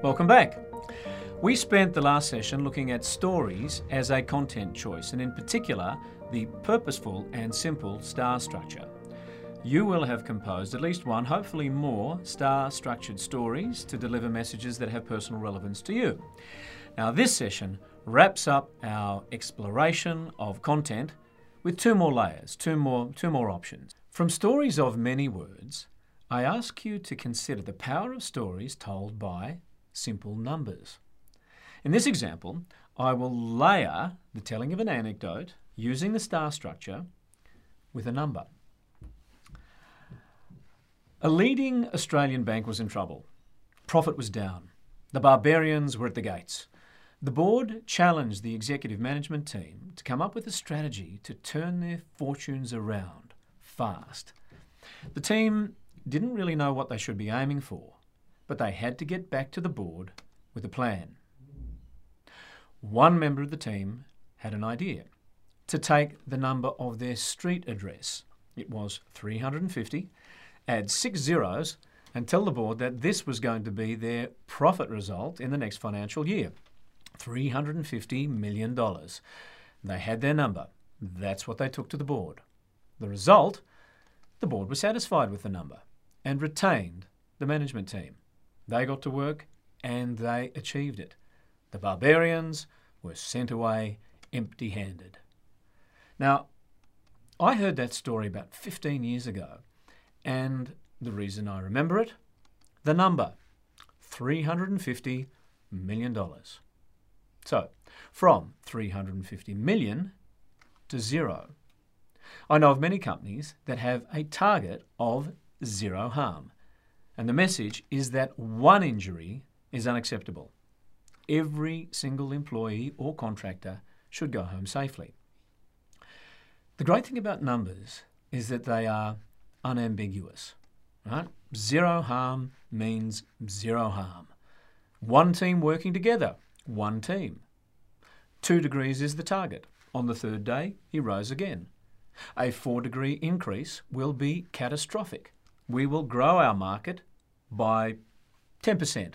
Welcome back. We spent the last session looking at stories as a content choice, and in particular, the purposeful and simple star structure. You will have composed at least one, hopefully more, star structured stories to deliver messages that have personal relevance to you. Now, this session wraps up our exploration of content with two more layers, two more, two more options. From stories of many words, I ask you to consider the power of stories told by simple numbers. In this example, I will layer the telling of an anecdote using the star structure with a number. A leading Australian bank was in trouble. Profit was down. The barbarians were at the gates. The board challenged the executive management team to come up with a strategy to turn their fortunes around fast. The team didn't really know what they should be aiming for, but they had to get back to the board with a plan. One member of the team had an idea to take the number of their street address. It was 350, add six zeros, and tell the board that this was going to be their profit result in the next financial year. $350 million. They had their number. That's what they took to the board. The result the board was satisfied with the number and retained the management team. They got to work and they achieved it. The barbarians were sent away empty handed. Now, I heard that story about 15 years ago, and the reason I remember it the number $350 million. So, from 350 million to zero. I know of many companies that have a target of zero harm. And the message is that one injury is unacceptable. Every single employee or contractor should go home safely. The great thing about numbers is that they are unambiguous. Right? Zero harm means zero harm. One team working together one team. Two degrees is the target. On the third day, he rose again. A four degree increase will be catastrophic. We will grow our market by 10%.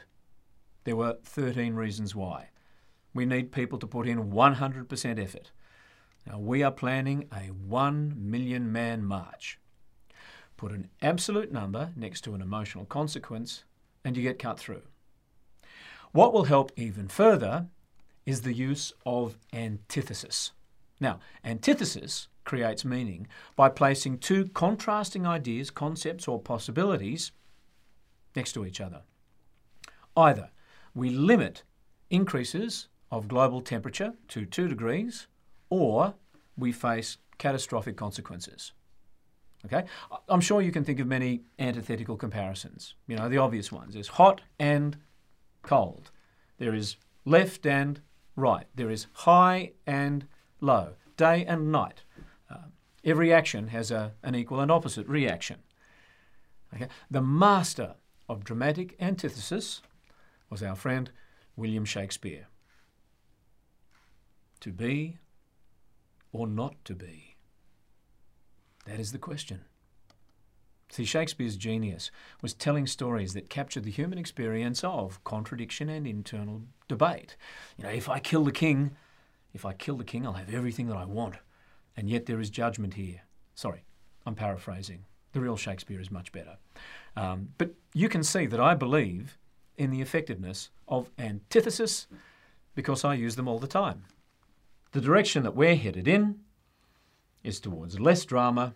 There were 13 reasons why. We need people to put in 100% effort. Now, we are planning a 1 million man march. Put an absolute number next to an emotional consequence, and you get cut through. What will help even further is the use of antithesis. Now, antithesis creates meaning by placing two contrasting ideas, concepts, or possibilities next to each other. Either we limit increases of global temperature to 2 degrees, or we face catastrophic consequences. Okay? I'm sure you can think of many antithetical comparisons. You know, the obvious ones. There's hot and cold. There is left and right. There is high and low, day and night. Uh, every action has a, an equal and opposite reaction. Okay? The master of dramatic antithesis was our friend William Shakespeare. To be or not to be? That is the question. See, Shakespeare's genius was telling stories that captured the human experience of contradiction and internal debate. You know, if I kill the king, if I kill the king, I'll have everything that I want. And yet there is judgment here. Sorry, I'm paraphrasing. The real Shakespeare is much better. Um, but you can see that I believe in the effectiveness of antithesis because I use them all the time. The direction that we're headed in is towards less drama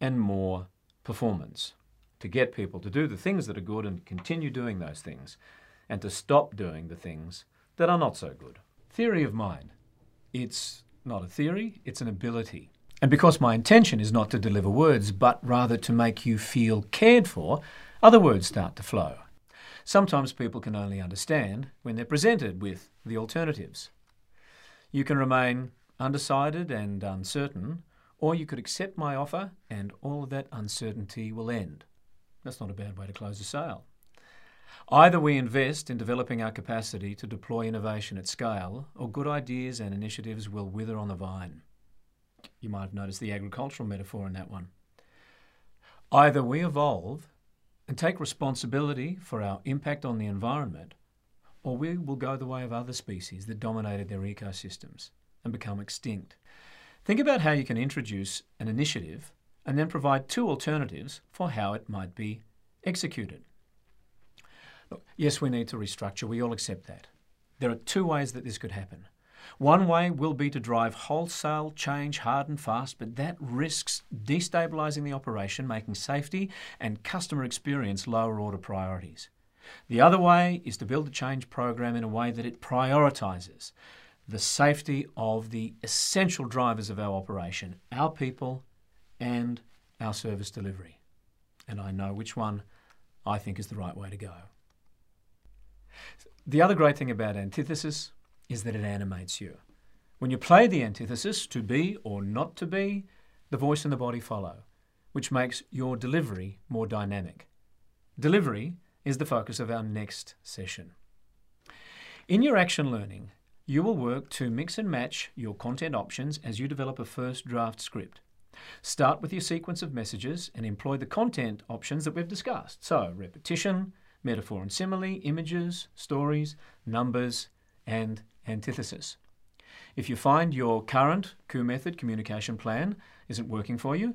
and more performance, to get people to do the things that are good and continue doing those things, and to stop doing the things that are not so good. Theory of mind. It's not a theory, it's an ability. And because my intention is not to deliver words, but rather to make you feel cared for, other words start to flow. Sometimes people can only understand when they're presented with the alternatives. You can remain undecided and uncertain, or you could accept my offer and all of that uncertainty will end. That's not a bad way to close a sale. Either we invest in developing our capacity to deploy innovation at scale, or good ideas and initiatives will wither on the vine. You might have noticed the agricultural metaphor in that one. Either we evolve and take responsibility for our impact on the environment, or we will go the way of other species that dominated their ecosystems and become extinct. Think about how you can introduce an initiative and then provide two alternatives for how it might be executed. Look, yes, we need to restructure, we all accept that. There are two ways that this could happen. One way will be to drive wholesale change hard and fast, but that risks destabilising the operation, making safety and customer experience lower order priorities. The other way is to build a change program in a way that it prioritises the safety of the essential drivers of our operation, our people and our service delivery. And I know which one I think is the right way to go. The other great thing about antithesis is that it animates you. When you play the antithesis, to be or not to be, the voice and the body follow, which makes your delivery more dynamic. Delivery is the focus of our next session. In your action learning, you will work to mix and match your content options as you develop a first draft script. Start with your sequence of messages and employ the content options that we've discussed. So, repetition, metaphor and simile, images, stories, numbers, and antithesis. If you find your current KOO method communication plan isn't working for you,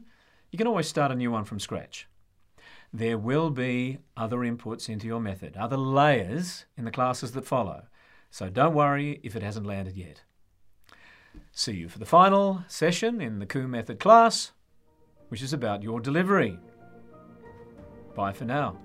you can always start a new one from scratch. There will be other inputs into your method, other layers in the classes that follow, so don't worry if it hasn't landed yet. See you for the final session in the KOO method class, which is about your delivery. Bye for now.